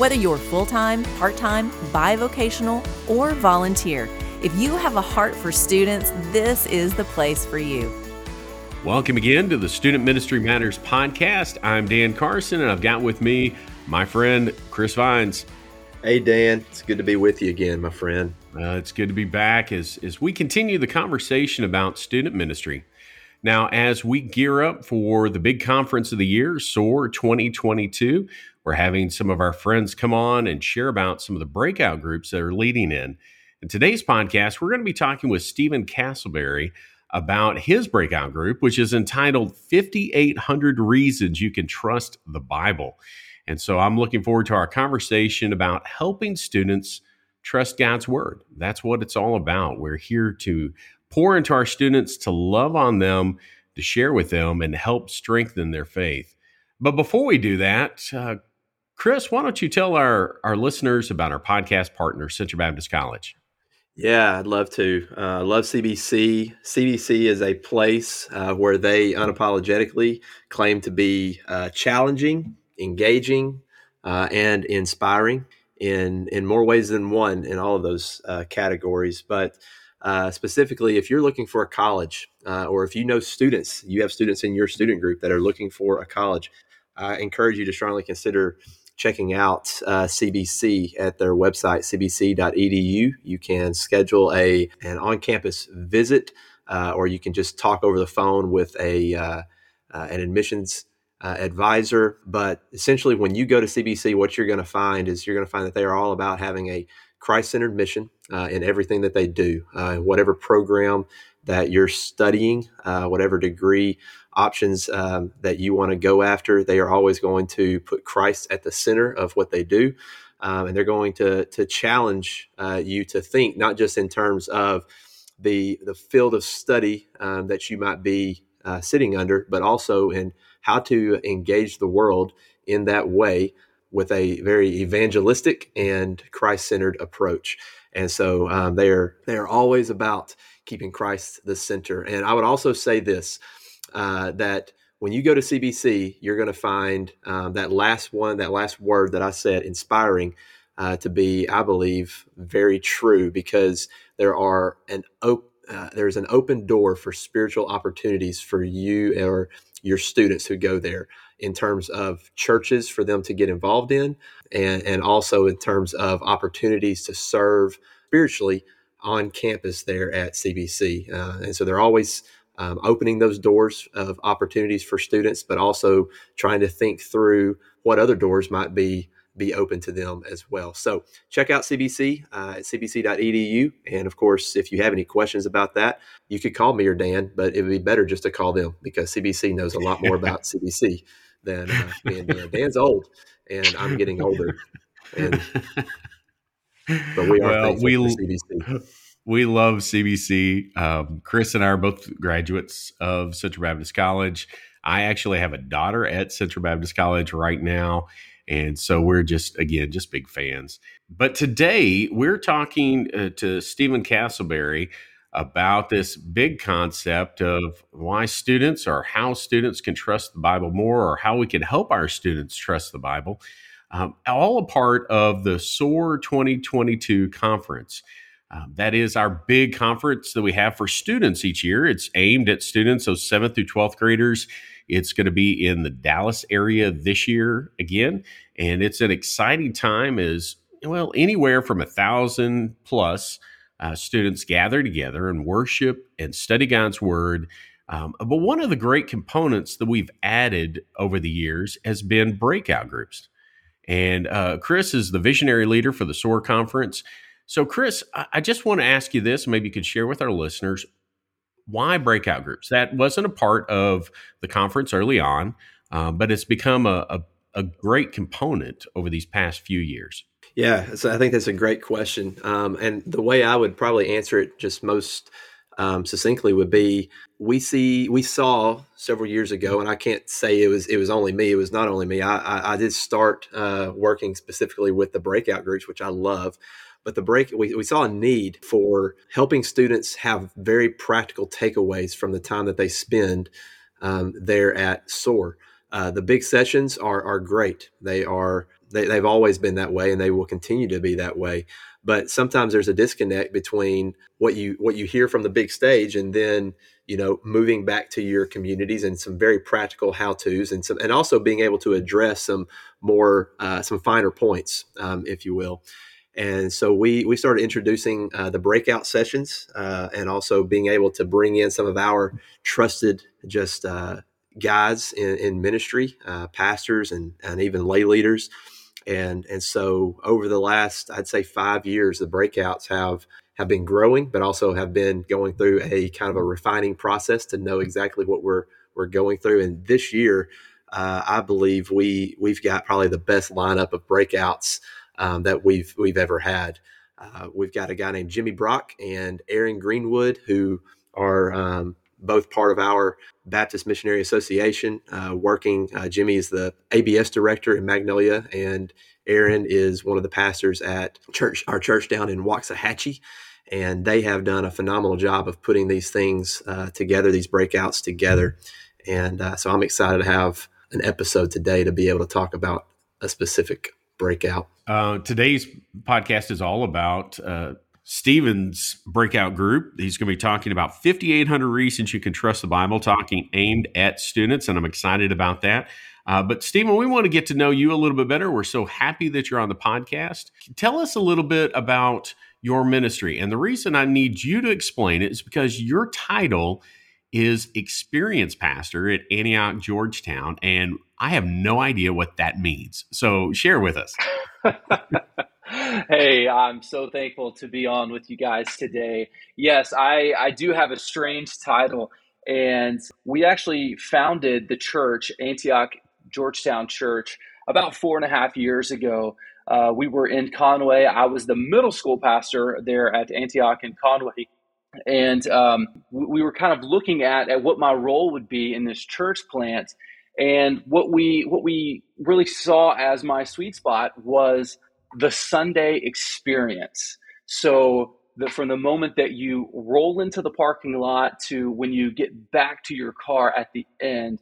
Whether you're full time, part time, bivocational, or volunteer, if you have a heart for students, this is the place for you. Welcome again to the Student Ministry Matters podcast. I'm Dan Carson, and I've got with me my friend Chris Vines. Hey, Dan. It's good to be with you again, my friend. Uh, it's good to be back as, as we continue the conversation about student ministry. Now, as we gear up for the big conference of the year, SOAR 2022, we're having some of our friends come on and share about some of the breakout groups that are leading in. In today's podcast, we're going to be talking with Stephen Castleberry about his breakout group, which is entitled 5,800 Reasons You Can Trust the Bible. And so I'm looking forward to our conversation about helping students trust God's Word. That's what it's all about. We're here to pour into our students, to love on them, to share with them, and help strengthen their faith. But before we do that, uh, Chris, why don't you tell our, our listeners about our podcast partner, Central Baptist College? Yeah, I'd love to. Uh, I uh, love CBC. CBC is a place uh, where they unapologetically claim to be uh, challenging, engaging, uh, and inspiring in in more ways than one in all of those uh, categories. But specifically, if you're looking for a college, or if you know students, you have students in your student group that are looking for a college, I encourage you to strongly consider checking out uh, CBC at their website, cbc.edu. You can schedule a an on-campus visit, uh, or you can just talk over the phone with a uh, uh an admissions uh, advisor. But essentially, when you go to CBC, what you're going to find is you're going to find that they are all about having a Christ-centered mission uh, in everything that they do, whatever program that you're studying, whatever degree options um, that you want to go after. They are always going to put Christ at the center of what they do. Um, and they're going to, to challenge uh, you to think, not just in terms of the, the field of study um, that you might be uh, sitting under, but also in how to engage the world in that way with a very evangelistic and Christ centered approach. And so um, they are they are always about keeping Christ the center. And I would also say this uh, that when you go to CBC, you're going to find um, that last one, that last word that I said, inspiring, uh, to be, I believe, very true because there are an op- uh, there's an open door for spiritual opportunities for you or your students who go there in terms of churches for them to get involved in and, and also in terms of opportunities to serve spiritually on campus there at CBC. Uh, and so they're always um, opening those doors of opportunities for students, but also trying to think through what other doors might be be open to them as well. So check out CBC uh, at cbc.edu. And of course, if you have any questions about that, you could call me or Dan, but it would be better just to call them because CBC knows a lot more about CBC than uh, me and Dan. Dan's old and I'm getting older. And, but we are well, we, CBC we love CBC. Um, Chris and I are both graduates of Central Baptist College. I actually have a daughter at Central Baptist College right now. And so we're just, again, just big fans. But today we're talking uh, to Stephen Castleberry about this big concept of why students or how students can trust the Bible more or how we can help our students trust the Bible. Um, all a part of the SOAR 2022 conference. Um, that is our big conference that we have for students each year. It's aimed at students, so seventh through 12th graders. It's going to be in the Dallas area this year again. And it's an exciting time as well, anywhere from a thousand plus uh, students gather together and worship and study God's word. Um, but one of the great components that we've added over the years has been breakout groups. And uh, Chris is the visionary leader for the SOAR conference. So, Chris, I just want to ask you this. Maybe you could share with our listeners why breakout groups. That wasn't a part of the conference early on, uh, but it's become a, a, a great component over these past few years? Yeah, so I think that's a great question. Um, and the way I would probably answer it just most um, succinctly would be we see we saw several years ago, and I can't say it was it was only me. It was not only me. I, I, I did start uh, working specifically with the breakout groups, which I love. But the break we, we saw a need for helping students have very practical takeaways from the time that they spend um, there at SOAR. Uh, the big sessions are are great. They are they, they've always been that way, and they will continue to be that way but sometimes there's a disconnect between what you what you hear from the big stage and then you know moving back to your communities and some very practical how to's and some and also being able to address some more uh, some finer points um, if you will. And so we we started introducing uh, the breakout sessions uh, and also being able to bring in some of our trusted just uh, guys in, in ministry uh, pastors and, and even lay leaders and and so over the last I'd say five years, the breakouts have have been growing, but also have been going through a kind of a refining process to know exactly what we're we're going through. And this year, uh, I believe we we've got probably the best lineup of breakouts um, that we've we've ever had. Uh, we've got a guy named Jimmy Brock and Aaron Greenwood who are um, both part of our Baptist Missionary Association, uh, working. Uh, Jimmy is the ABS director in Magnolia, and Aaron is one of the pastors at church, our church down in Waxahachie. And they have done a phenomenal job of putting these things uh, together, these breakouts together. And uh, so I'm excited to have an episode today to be able to talk about a specific breakout. Uh, today's podcast is all about uh, Stephen's breakout group. He's going to be talking about 5,800 reasons you can trust the Bible, talking aimed at students, and I'm excited about that. Uh, but Stephen, we want to get to know you a little bit better. We're so happy that you're on the podcast. Tell us a little bit about your ministry. And the reason I need you to explain it is because your title is experience pastor at Antioch Georgetown, and I have no idea what that means. So share with us. hey, I'm so thankful to be on with you guys today. Yes, I, I do have a strange title, and we actually founded the church, Antioch Georgetown Church, about four and a half years ago. Uh, we were in Conway. I was the middle school pastor there at Antioch in Conway. And um, we were kind of looking at, at what my role would be in this church plant. And what we what we really saw as my sweet spot was the Sunday experience. So the, from the moment that you roll into the parking lot to when you get back to your car at the end,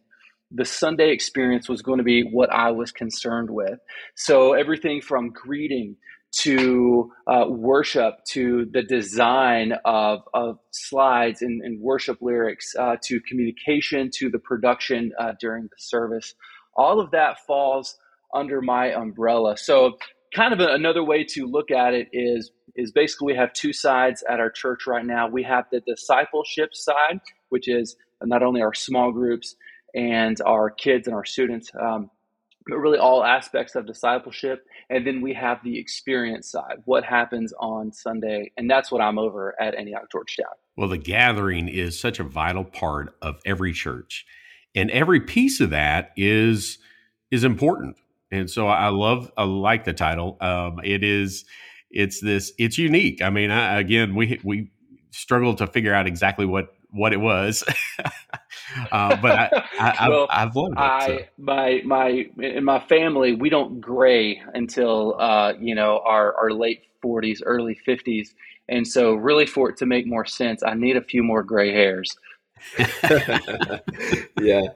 the Sunday experience was going to be what I was concerned with. So everything from greeting to uh, worship to the design of, of slides and, and worship lyrics uh, to communication to the production uh, during the service all of that falls under my umbrella so kind of a, another way to look at it is is basically we have two sides at our church right now. We have the discipleship side, which is not only our small groups and our kids and our students, um, but really all aspects of discipleship. And then we have the experience side, what happens on Sunday, and that's what I'm over at Antioch Georgetown. Well, the gathering is such a vital part of every church, and every piece of that is is important and so I love, I like the title. Um, it is, it's this, it's unique. I mean, I, again, we we struggled to figure out exactly what what it was, uh, but I, I, well, I've, I've loved it. I so. my my in my family we don't gray until uh, you know our our late forties, early fifties, and so really for it to make more sense, I need a few more gray hairs. yeah.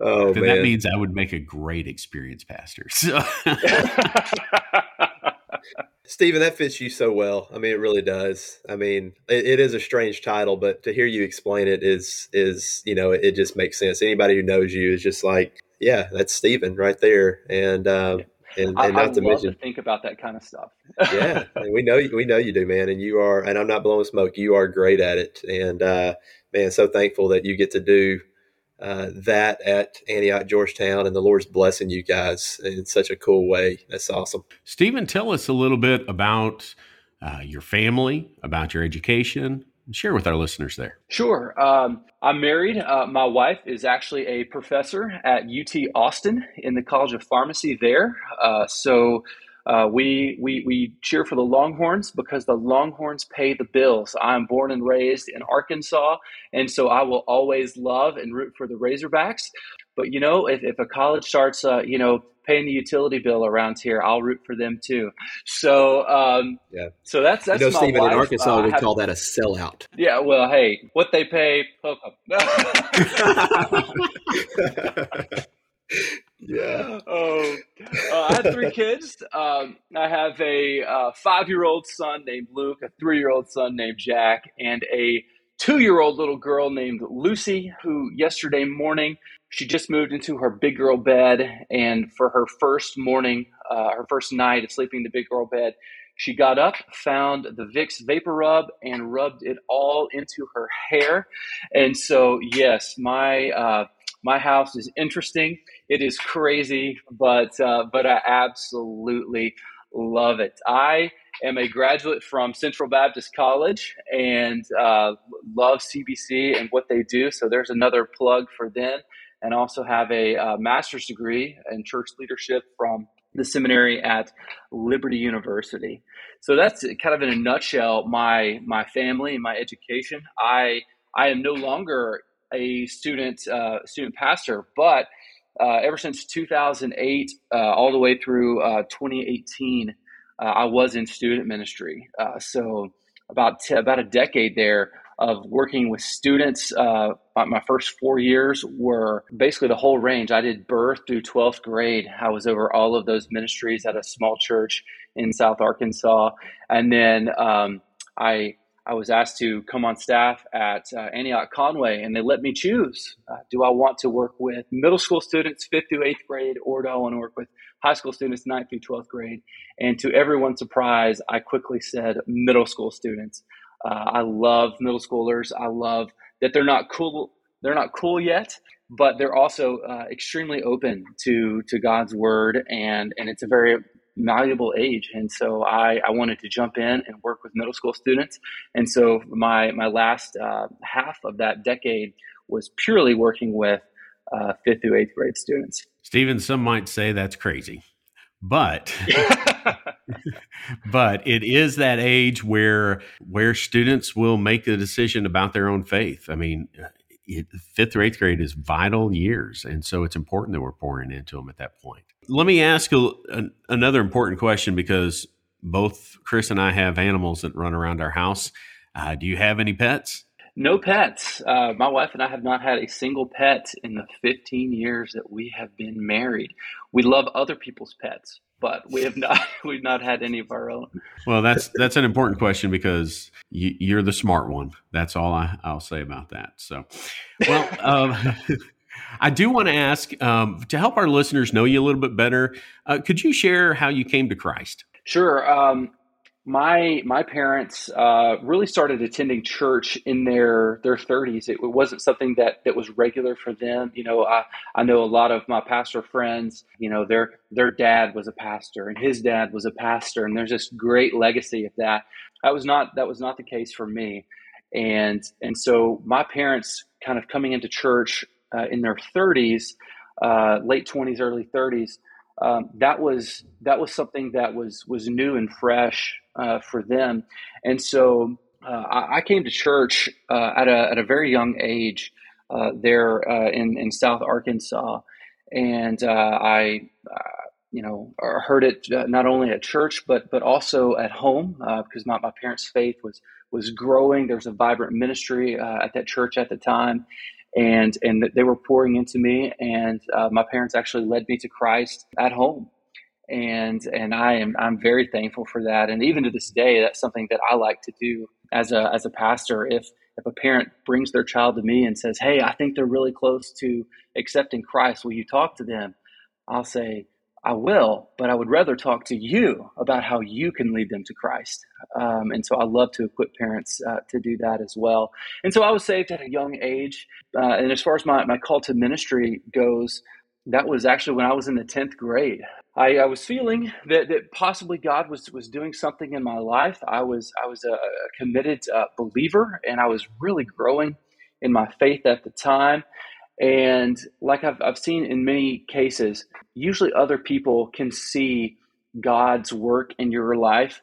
Oh, then man. that means I would make a great experience pastor. So. Stephen, that fits you so well. I mean, it really does. I mean, it, it is a strange title, but to hear you explain it is is you know it, just makes sense. Anybody who knows you is just like, yeah, that's Stephen right there, and um, and, and I, not I to mention to think about that kind of stuff. yeah, we know we know you do, man, and you are. And I'm not blowing smoke. You are great at it, and uh, man, so thankful that you get to do uh, that at Antioch, Georgetown, and the Lord's blessing you guys in such a cool way. That's awesome. Stephen, tell us a little bit about uh, your family, about your education, Share with our listeners there. Sure. Um, I'm married. Uh, my wife is actually a professor at UT Austin in the College of Pharmacy there. Uh, so uh, we, we, we cheer for the Longhorns because the Longhorns pay the bills. I'm born and raised in Arkansas, and so I will always love and root for the Razorbacks. But you know, if, if a college starts, uh, you know, paying the utility bill around here, I'll root for them too. So, um, yeah. So that's that's you know, Stephen, in Arkansas, uh, we have, call that a sellout. Yeah. Well, hey, what they pay. Yeah. Oh, uh, I have three kids. Um, I have a uh, five-year-old son named Luke, a three-year-old son named Jack, and a two-year-old little girl named Lucy, who yesterday morning she just moved into her big girl bed, and for her first morning, uh, her first night of sleeping in the big girl bed, she got up, found the Vicks VapoRub, and rubbed it all into her hair. And so, yes, my uh, my house is interesting. It is crazy, but uh, but I absolutely love it. I am a graduate from Central Baptist College and uh, love CBC and what they do. So there's another plug for them and also have a uh, master's degree in church leadership from the seminary at Liberty University. So that's kind of in a nutshell my my family and my education. I I am no longer a student uh, student pastor, but uh, ever since 2008, uh, all the way through uh, 2018, uh, I was in student ministry. So about t- about a decade there of working with students. Uh, my first four years were basically the whole range. I did birth through 12th grade. I was over all of those ministries at a small church in South Arkansas. And then um, I I was asked to come on staff at uh, Antioch Conway, and they let me choose. Uh, do I want to work with middle school students, fifth through eighth grade, or do I want to work with high school students, ninth through 12th grade? And to everyone's surprise, I quickly said middle school students. Uh, I love middle schoolers. I love that they're not cool. They're not cool yet, but they're also uh, extremely open to to God's word, and and it's a very malleable age. And so I, I wanted to jump in and work with middle school students. And so my my last uh, half of that decade was purely working with uh, fifth through eighth grade students. Stephen, some might say that's crazy, but but it is that age where where students will make a decision about their own faith. I mean, it, fifth or eighth grade is vital years, and so it's important that we're pouring into them at that point. Let me ask a, a, another important question because both Chris and I have animals that run around our house. Uh, do you have any pets? No pets. Uh, my wife and I have not had a single pet in the 15 years that we have been married. We love other people's pets, but we have not we've not had any of our own. Well, that's that's an important question because you, are the smart one. That's all I, will say about that. So, well, um, I do want to ask um, to help our listeners know you a little bit better. Uh, could you share how you came to Christ? Sure. Um, my my parents uh, really started attending church in their their 30s. It, wasn't something that that was regular for them. You know, I I know a lot of my pastor friends. You know, their their dad was a pastor and his dad was a pastor, and there's this great legacy of that. That was not that was not the case for me, and and so my parents kind of coming into church uh, in their 30s, uh, late 20s, early 30s um, that was that was something that was was new and fresh uh, for them, and so uh, I, I, came to church uh, at a at a very young age uh, there in in South Arkansas, and I you know heard it not only at church but but also at home because my, my parents' faith was was growing. There was a vibrant ministry at that church at the time, and and they were pouring into me. And uh, my parents actually led me to Christ at home, and and I am I'm very thankful for that. And even to this day, that's something that I like to do as a as a pastor. If if a parent brings their child to me and says, "Hey, I think they're really close to accepting Christ. Will you talk to them?" I'll say, I will, but I would rather talk to you about how you can lead them to Christ. Um, and so I love to equip parents uh, to do that as well. And so I was saved at a young age. Uh, and as far as my, my call to ministry goes, that was actually when I was in the 10th grade. I, I, was feeling that, that possibly God was, was doing something in my life. I was, I was a, committed uh, believer and I was really growing in my faith at the time. And like I've, I've seen in many cases, usually other people can see God's work in your life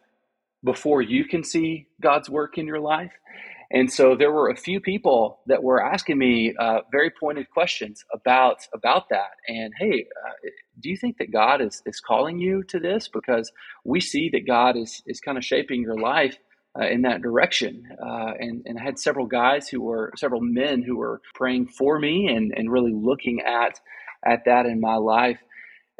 before you can see God's work in your life. And so there were a few people that were asking me uh, very pointed questions about about that. And hey, uh, do you think that God is is calling you to this? Because we see that God is is kind of shaping your life uh, in that direction. Uh, and and I had several guys who were several men who were praying for me and and really looking at at that in my life.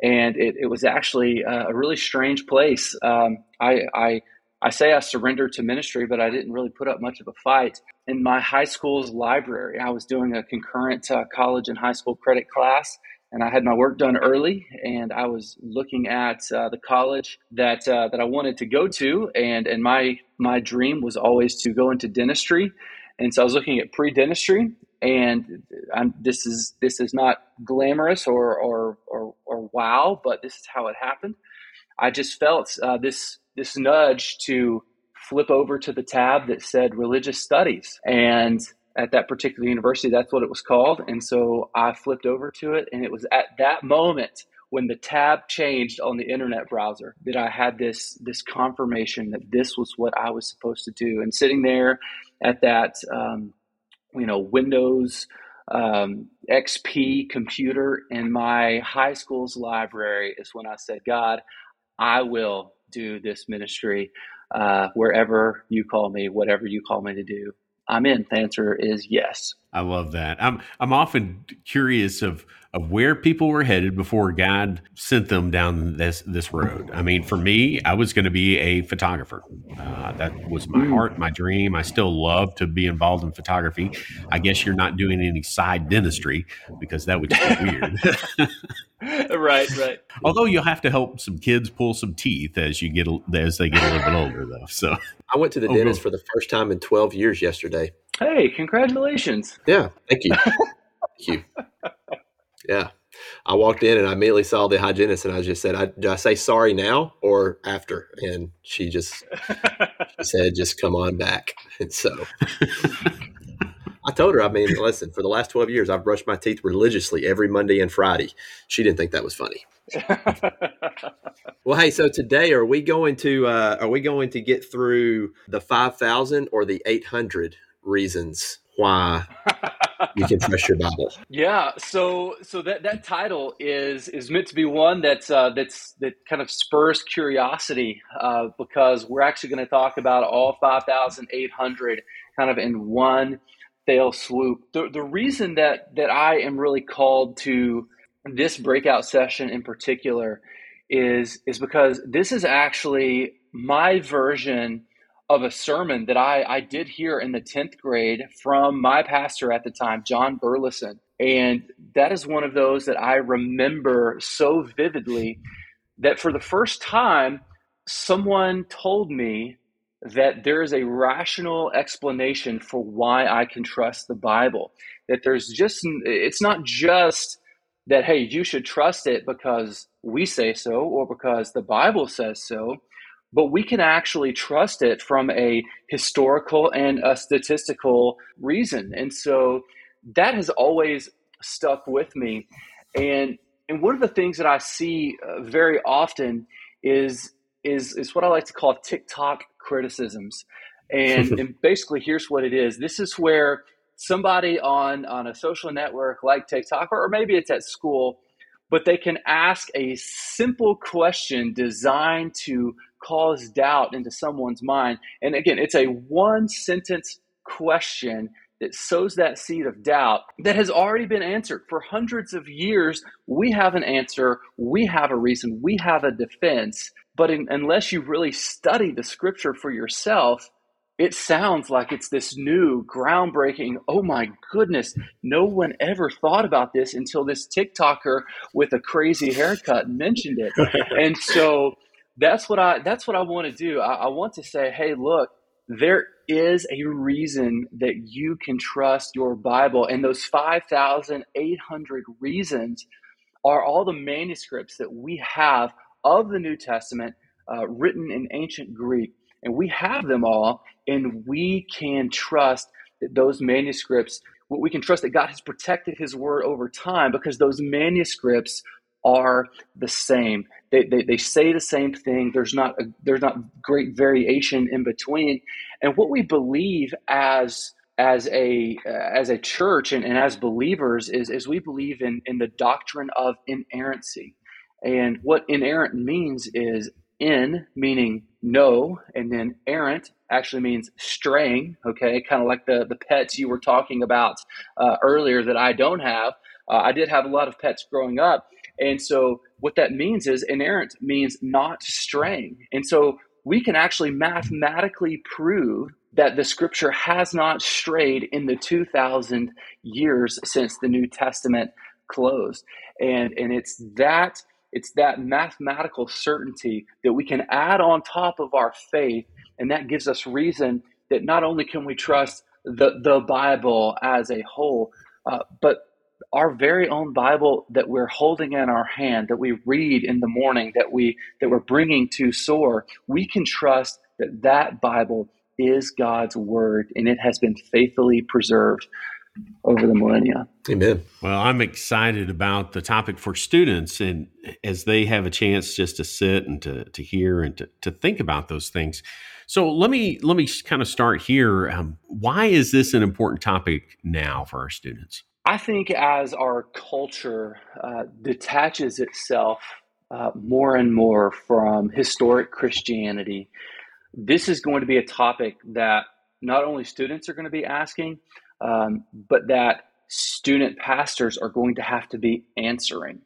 And it, it was actually a really strange place. Um, I, I I say I surrendered to ministry, but I didn't really put up much of a fight. In my high school's library, I was doing a concurrent uh, college and high school credit class, and I had my work done early. And I was looking at uh, the college that uh, that I wanted to go to, and and my my dream was always to go into dentistry, and so I was looking at pre dentistry. And I'm, this is this is not glamorous or, or or or wow, but this is how it happened. I just felt uh, this this nudge to flip over to the tab that said religious studies. And at that particular university, that's what it was called. And so I flipped over to it. And it was at that moment when the tab changed on the internet browser that I had this, this confirmation that this was what I was supposed to do. And sitting there at that, um, you know, Windows um, XP computer in my high school's library is when I said, God, I will do this ministry uh, wherever you call me, whatever you call me to do. I'm in. The answer is yes. I love that. I'm I'm often curious of of where people were headed before God sent them down this this road. I mean, for me, I was going to be a photographer. Uh, that was my mm. heart, my dream. I still love to be involved in photography. I guess you're not doing any side dentistry because that would be weird. right, right. Although you'll have to help some kids pull some teeth as you get as they get a little bit older, though. So I went to the oh, dentist for the first time in 12 years yesterday. Hey, congratulations! Yeah, thank you, thank you. Yeah, I walked in and I immediately saw the hygienist, and I just said, I, "Do I say sorry now or after?" And she just she said, "Just come on back." And so I told her, I mean, listen, for the last 12 years, I've brushed my teeth religiously every Monday and Friday. She didn't think that was funny. well, hey, so today are we going to uh, are we going to get through the 5,000 or the 800 reasons why you can trust your Bible? Yeah, so so that that title is is meant to be one that's uh, that's that kind of spurs curiosity uh, because we're actually going to talk about all 5,800 kind of in one fail swoop. The, the reason that that I am really called to this breakout session in particular is is because this is actually my version of a sermon that I, I did hear in the 10th grade from my pastor at the time, John Burleson. And that is one of those that I remember so vividly that for the first time, someone told me that there is a rational explanation for why I can trust the Bible. That there's just, it's not just that, hey, you should trust it because we say so or because the Bible says so, but we can actually trust it from a historical and a statistical reason. And so that has always stuck with me. And, and one of the things that I see uh, very often is, is, is what I like to call TikTok criticisms. And, and basically, here's what it is this is where somebody on, on a social network like TikTok, or maybe it's at school, but they can ask a simple question designed to cause doubt into someone's mind. And again, it's a one sentence question that sows that seed of doubt that has already been answered for hundreds of years. We have an answer, we have a reason, we have a defense. But in, unless you really study the scripture for yourself, it sounds like it's this new, groundbreaking, oh my goodness, no one ever thought about this until this TikToker with a crazy haircut mentioned it. and so that's what I that's what I want to do. I, I want to say, hey, look, there is a reason that you can trust your Bible. And those 5,800 reasons are all the manuscripts that we have of the New Testament uh, written in ancient Greek. And we have them all, and we can trust that those manuscripts, What we can trust that God has protected his word over time because those manuscripts are the same. They, they, they say the same thing. There's not a, there's not great variation in between. And what we believe as as a as a church and, and as believers is, is we believe in, in the doctrine of inerrancy. And what inerrant means is in meaning no, and then errant actually means straying, okay, kind of like the, the pets you were talking about uh, earlier that I don't have. Uh, I did have a lot of pets growing up. And so what that means is inerrant means not straying. And so we can actually mathematically prove that the scripture has not strayed in the 2000 years since the New Testament closed. And, and it's that it's that mathematical certainty that we can add on top of our faith and that gives us reason that not only can we trust the, the Bible as a whole, uh, but our very own Bible that we're holding in our hand, that we read in the morning, that we that we're bringing to SOAR, we can trust that that Bible is God's word and it has been faithfully preserved over the millennia. Amen. Well, I'm excited about the topic for students and as they have a chance just to sit and to, to hear and to, to think about those things. So let me let me kind of start here. Um, why is this an important topic now for our students? I think as our culture uh, detaches itself uh, more and more from historic Christianity, this is going to be a topic that not only students are going to be asking, um, but that student pastors are going to have to be answering,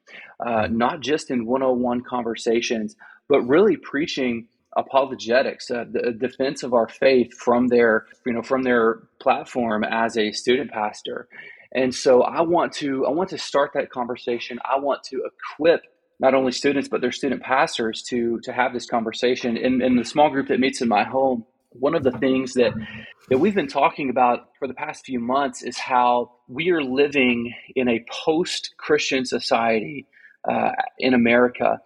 uh, not just in 101 conversations, but really preaching apologetics, uh, the defense of our faith from their, you know, from their platform as a student pastor. And so I want to I want to start that conversation. I want to equip not only students but their student pastors to to have this conversation. In, in the small group that meets in my home, one of the things that that we've been talking about for the past few months is how we are living in a post-Christian society uh, in America,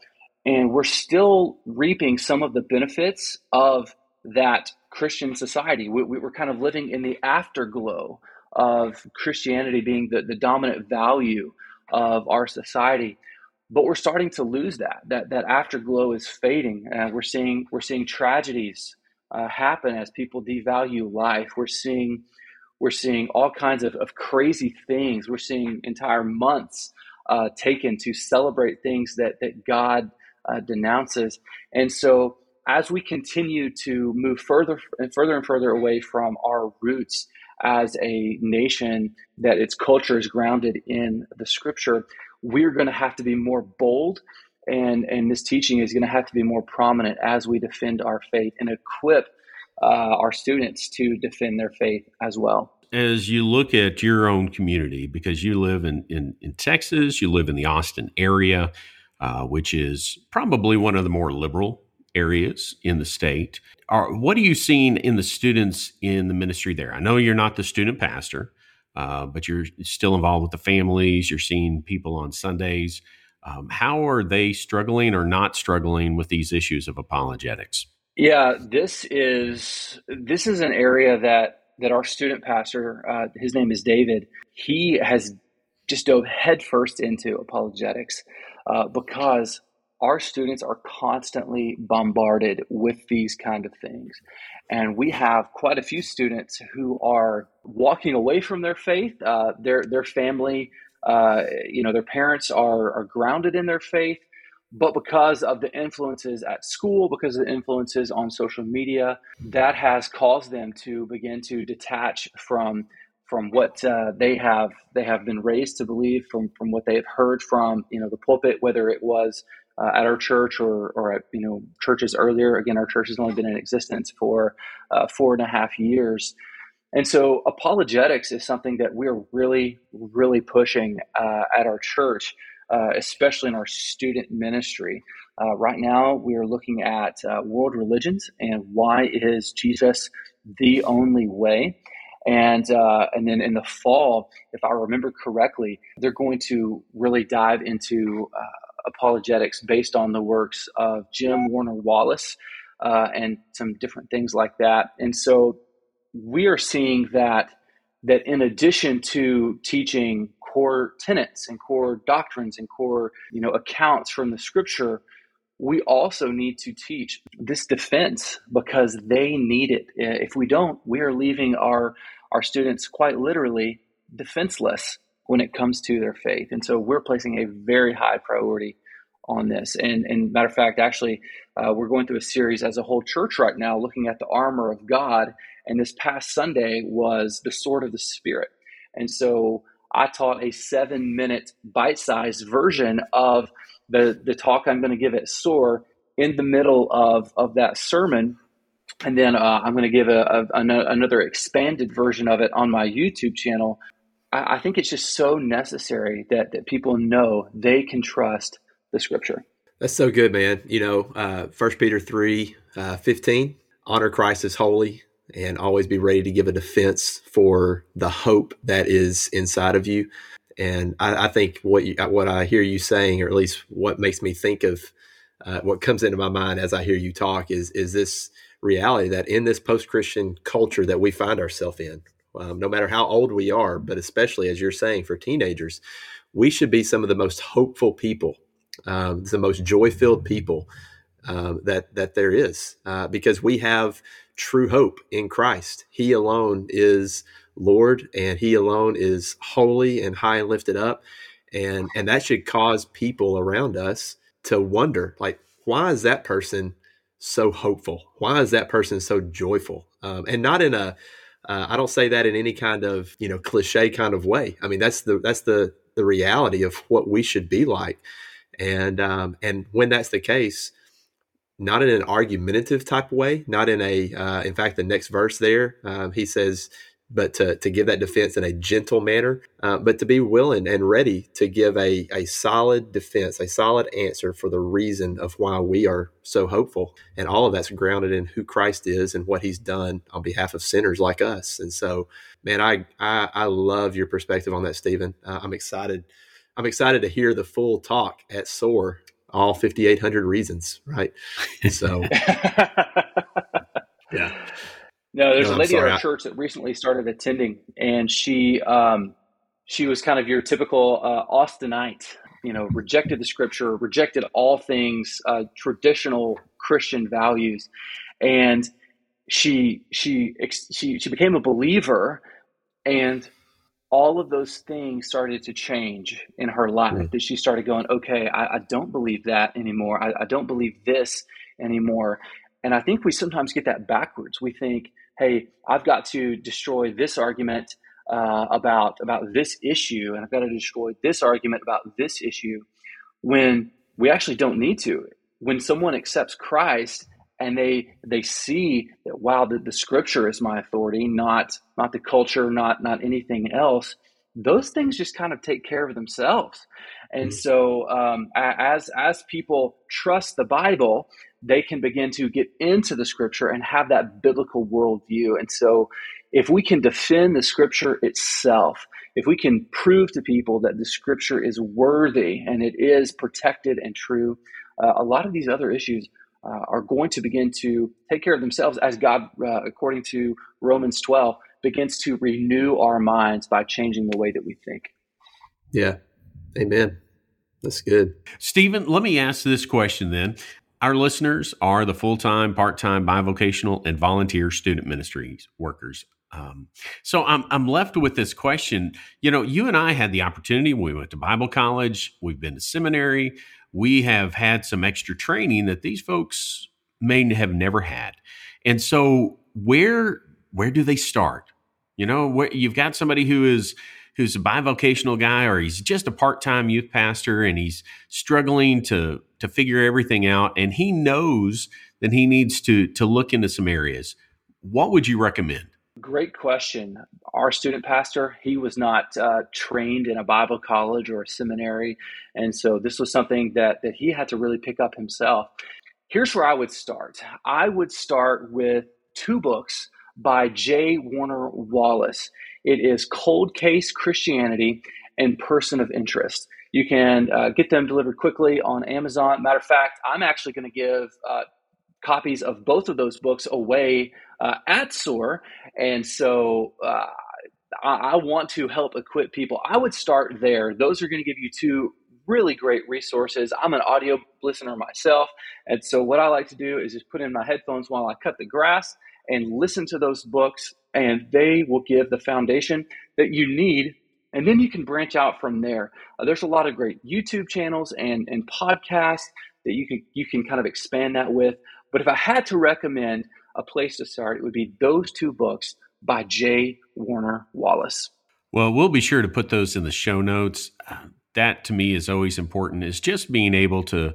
and we're still reaping some of the benefits of that Christian society. We, we're kind of living in the afterglow of Christianity being the, the dominant value of our society. But we're starting to lose that. That that afterglow is fading. Uh, we're seeing we're seeing tragedies uh, happen as people devalue life. We're seeing we're seeing all kinds of, of crazy things. We're seeing entire months uh, taken to celebrate things that that God uh, denounces. And so, as we continue to move further and further and further away from our roots, as a nation that its culture is grounded in the scripture, we're going to have to be more bold and and this teaching is going to have to be more prominent as we defend our faith and equip uh, our students to defend their faith as well. As you look at your own community because you live in in, in texas you live in the austin area uh, which is probably one of the more liberal areas in the state. Are, what are you seeing in the students in the ministry there? I know you're not the student pastor, uh, but you're still involved with the families. You're seeing people on Sundays. Um, how are they struggling or not struggling with these issues of apologetics? Yeah, this is this is an area that that our student pastor, uh, his name is David, he has just dove headfirst into apologetics uh, because our students are constantly bombarded with these kind of things. And we have quite a few students who are walking away from their faith. Uh, their, their family, uh, you know, their parents are, are grounded in their faith. But because of the influences at school, because of the influences on social media, that has caused them to begin to detach from from what uh, they have they have been raised to believe from from what they have heard from you know the pulpit whether it was uh, at our church or, or at you know churches earlier. Again, our church has only been in existence for uh, four and a half years. And so, apologetics is something that we're really, really pushing uh, at our church, uh, especially in our student ministry. Uh, right now, we are looking at uh, world religions and why is Jesus the only way. And and then in the fall, if I remember correctly, they're going to really dive into apologetics based on the works of Jim Warner Wallace uh, and some different things like that. And so we are seeing that that in addition to teaching core tenets and core doctrines and core you know accounts from the scripture we also need to teach this defense because they need it if we don't we are leaving our our students quite literally defenseless when it comes to their faith and so we're placing a very high priority on this and and matter of fact actually uh, we're going through a series as a whole church right now looking at the armor of god and this past Sunday was the sword of the Spirit. And so I taught a seven minute bite sized version of the, the talk I'm going to give at SOAR in the middle of, of that sermon. And then uh, I'm going to give a, a, another expanded version of it on my YouTube channel. I, I think it's just so necessary that, that people know they can trust the scripture. That's so good, man. You know, uh, 1 Peter 3 uh, 15, honor Christ as holy, and always be ready to give a defense for the hope that is inside of you. And I, I think what you, what I hear you saying, or at least what makes me think of uh, what comes into my mind as I hear you talk, is is this reality that in this post Christian culture that we find ourselves in, um, no matter how old we are, but especially as you're saying for teenagers, we should be some of the most hopeful people, um, the most joy filled people um, that that there is, uh, because we have true hope in Christ. He alone is Lord and he alone is holy and high and lifted up. And and that should cause people around us to wonder like why is that person so hopeful? Why is that person so joyful? Um, and not in a uh, I don't say that in any kind of you know cliche kind of way. I mean that's the that's the the reality of what we should be like. And um, and when that's the case, not in an argumentative type of way, not in a, uh, in fact, the next verse there, um, he says, but to, to give that defense in a gentle manner, uh, but to be willing and ready to give a, a solid defense, a solid answer for the reason of why we are so hopeful. And all of that's grounded in who Christ is and what he's done on behalf of sinners like us. And so, man, I, I, I love your perspective on that, Stephen. Uh, I'm excited. I'm excited to hear the full talk at SOAR all 5,800 reasons, right? So, yeah. No, there's no, a lady at our church that recently started attending, and she um, she was kind of your typical uh, Austinite. You know, rejected the scripture, rejected all things uh, traditional Christian values, and she she she she became a believer, and all of those things started to change in her life mm. that she started going okay I, I, don't believe that anymore I, I, don't believe this anymore and i think we sometimes get that backwards we think hey i've got to destroy this argument uh, about about this issue and i've got to destroy this argument about this issue when we actually don't need to when someone accepts christ and they they see that wow the, the scripture is my authority not not the culture not not anything else those things just kind of take care of themselves and mm-hmm. so um, as as people trust the bible they can begin to get into the scripture and have that biblical worldview and so if we can defend the scripture itself if we can prove to people that the scripture is worthy and it is protected and true uh, a lot of these other issues uh, are going to begin to take care of themselves as God, uh, according to Romans 12, begins to renew our minds by changing the way that we think. Yeah. Amen. That's good. Stephen, let me ask this question then. Our listeners are the full time, part time, bivocational, and volunteer student ministries workers. Um, so I'm, I'm left with this question. You know, you and I had the opportunity. We went to Bible college, we've been to seminary, we have had some extra training that these folks may have never had. And so where where do they start? You know, where you've got somebody who is who's a bivocational guy or he's just a part-time youth pastor and he's struggling to to figure everything out and he knows that he needs to to look into some areas. What would you recommend? Great question. Our student pastor, he was not uh, trained in a Bible college or a seminary. And so this was something that, that he had to really pick up himself. Here's where I would start I would start with two books by J. Warner Wallace. It is Cold Case Christianity and Person of Interest. You can uh, get them delivered quickly on Amazon. Matter of fact, I'm actually going to give uh, copies of both of those books away uh, at SOAR. And so uh, I, I want to help equip people. I would start there. Those are going to give you two really great resources. I'm an audio listener myself. And so what I like to do is just put in my headphones while I cut the grass and listen to those books, and they will give the foundation that you need. And then you can branch out from there. Uh, there's a lot of great YouTube channels and, and podcasts that you can you can kind of expand that with. But if I had to recommend a place to start, it would be those two books by J. Warner Wallace. Well, we'll be sure to put those in the show notes. Uh, that to me is always important is just being able to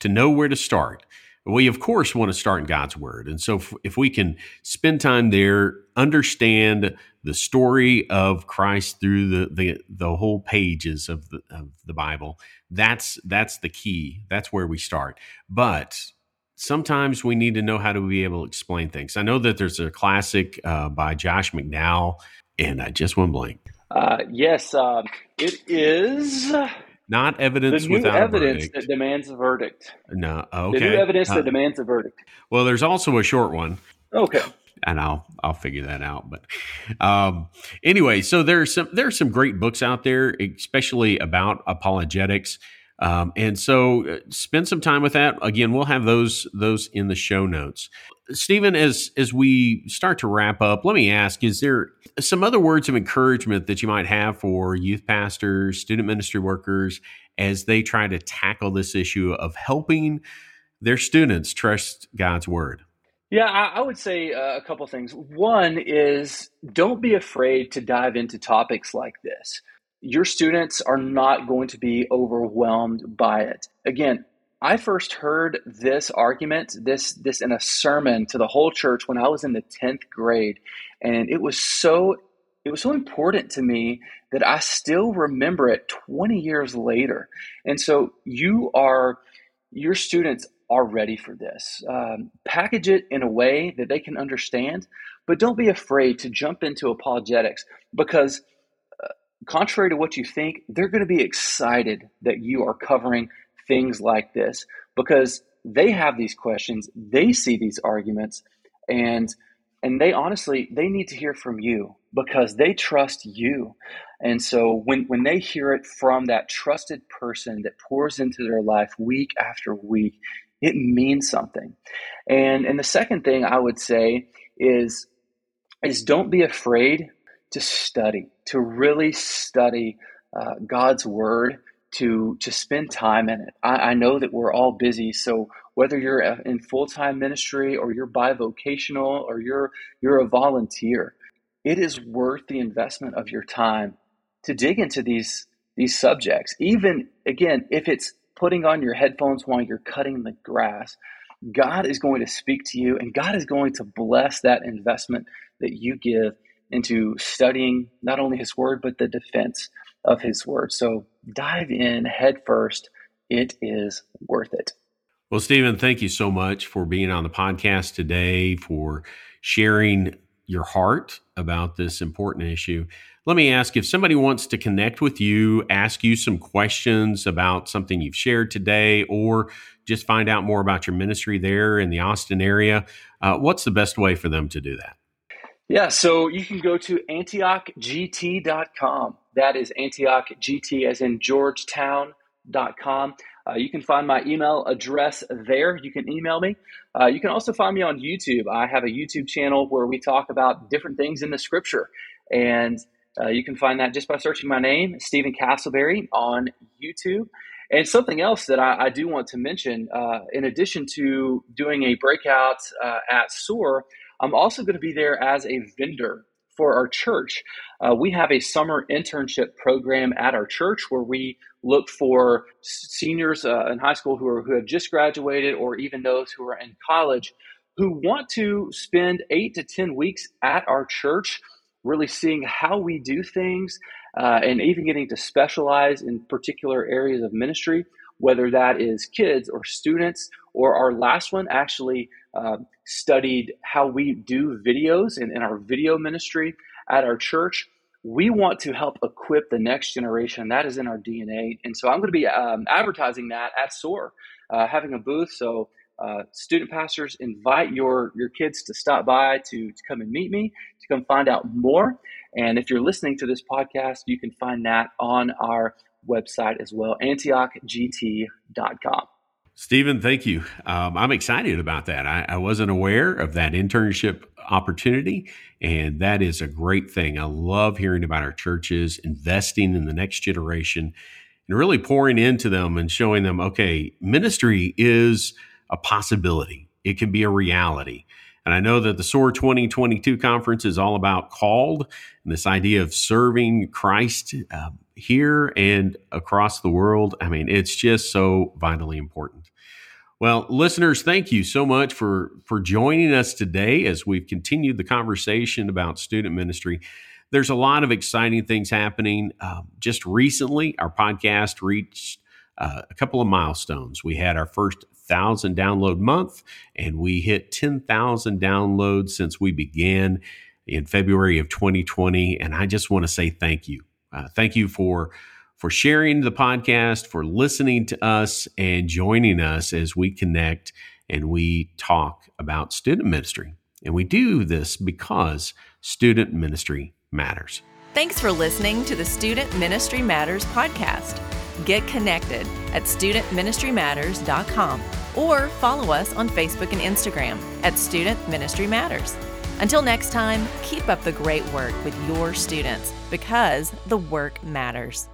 to know where to start we of course want to start in god's word. And so if, if we can spend time there understand the story of christ through the the, the whole pages of the, of the bible that's that's the key. That's where we start. But sometimes we need to know how to be able to explain things. I know that there's a classic uh, by josh mcdowell and i just went blank. Uh, yes uh, it is not evidence the new without evidence that demands a verdict. No, okay. The new evidence uh, that demands a verdict. Well, there's also a short one. Okay. And I'll I'll figure that out. But um, anyway, so there's some there's some great books out there, especially about apologetics. Um, and so uh, spend some time with that. Again, we'll have those those in the show notes. Stephen, as as we start to wrap up, let me ask: Is there some other words of encouragement that you might have for youth pastors, student ministry workers, as they try to tackle this issue of helping their students trust God's word? Yeah, I, I would say uh, a couple things. One is don't be afraid to dive into topics like this. Your students are not going to be overwhelmed by it. Again, I first heard this argument, this this in a sermon to the whole church when I was in the 10th grade. And it was so it was so important to me that I still remember it 20 years later. And so you are your students are ready for this. Um, package it in a way that they can understand, but don't be afraid to jump into apologetics because, contrary to what you think, they're going to be excited that you are covering things like this because they have these questions, they see these arguments, and and they honestly they need to hear from you because they trust you. And so when when they hear it from that trusted person that pours into their life week after week, it means something. And and the second thing I would say is is don't be afraid to study, to really study uh, God's word to to spend time in it. I, I know that we're all busy, so whether you're in full time ministry or you're bivocational or you're you're a volunteer, it is worth the investment of your time to dig into these these subjects. Even again, if it's putting on your headphones while you're cutting the grass, God is going to speak to you, and God is going to bless that investment that you give into studying not only His Word but the defense of His Word. So dive in head first. It is worth it. Well, Stephen, thank you so much for being on the podcast today, for sharing your heart about this important issue. Let me ask if somebody wants to connect with you, ask you some questions about something you've shared today, or just find out more about your ministry there in the Austin area, uh, what's the best way for them to do that? Yeah, so you can go to antiochgt.com. That is antiochgt as in Georgetown.com. Uh, you can find my email address there. You can email me. Uh, you can also find me on YouTube. I have a YouTube channel where we talk about different things in the scripture. And uh, you can find that just by searching my name, Stephen Castleberry, on YouTube. And something else that I, I do want to mention, uh, in addition to doing a breakout uh, at SOAR, I'm also going to be there as a vendor for our church. Uh, we have a summer internship program at our church where we look for seniors uh, in high school who, are, who have just graduated or even those who are in college who want to spend eight to 10 weeks at our church, really seeing how we do things uh, and even getting to specialize in particular areas of ministry, whether that is kids or students or our last one actually uh, studied how we do videos in, in our video ministry at our church. We want to help equip the next generation. That is in our DNA. And so I'm going to be um, advertising that at SOAR, uh, having a booth. So uh, student pastors, invite your, your kids to stop by to, to come and meet me, to come find out more. And if you're listening to this podcast, you can find that on our website as well, antiochgt.com. Stephen, thank you. Um, I'm excited about that. I, I, wasn't aware of that internship opportunity, and that is a great thing. I love hearing about our churches investing in the next generation and really pouring into them and showing them, okay, ministry is a possibility, it can be a reality. And I know that the SOAR 2022 conference is all about called and this idea of serving Christ uh, here and across the world. I mean, it's just so vitally important. Well, listeners, thank you so much for for joining us today as we've continued the conversation about student ministry. There's a lot of exciting things happening. Uh, just recently, our podcast reached uh, a couple of milestones. We had our first thousand download month, and we hit ten thousand downloads since we began in February of 2020. And I just want to say thank you. Uh, thank you for for sharing the podcast, for listening to us, and joining us as we connect and we talk about student ministry. And we do this because student ministry matters. Thanks for listening to the Student Ministry Matters podcast. Get connected at studentministrymatters.com or follow us on Facebook and Instagram at Student Ministry Matters. Until next time, keep up the great work with your students because the work matters.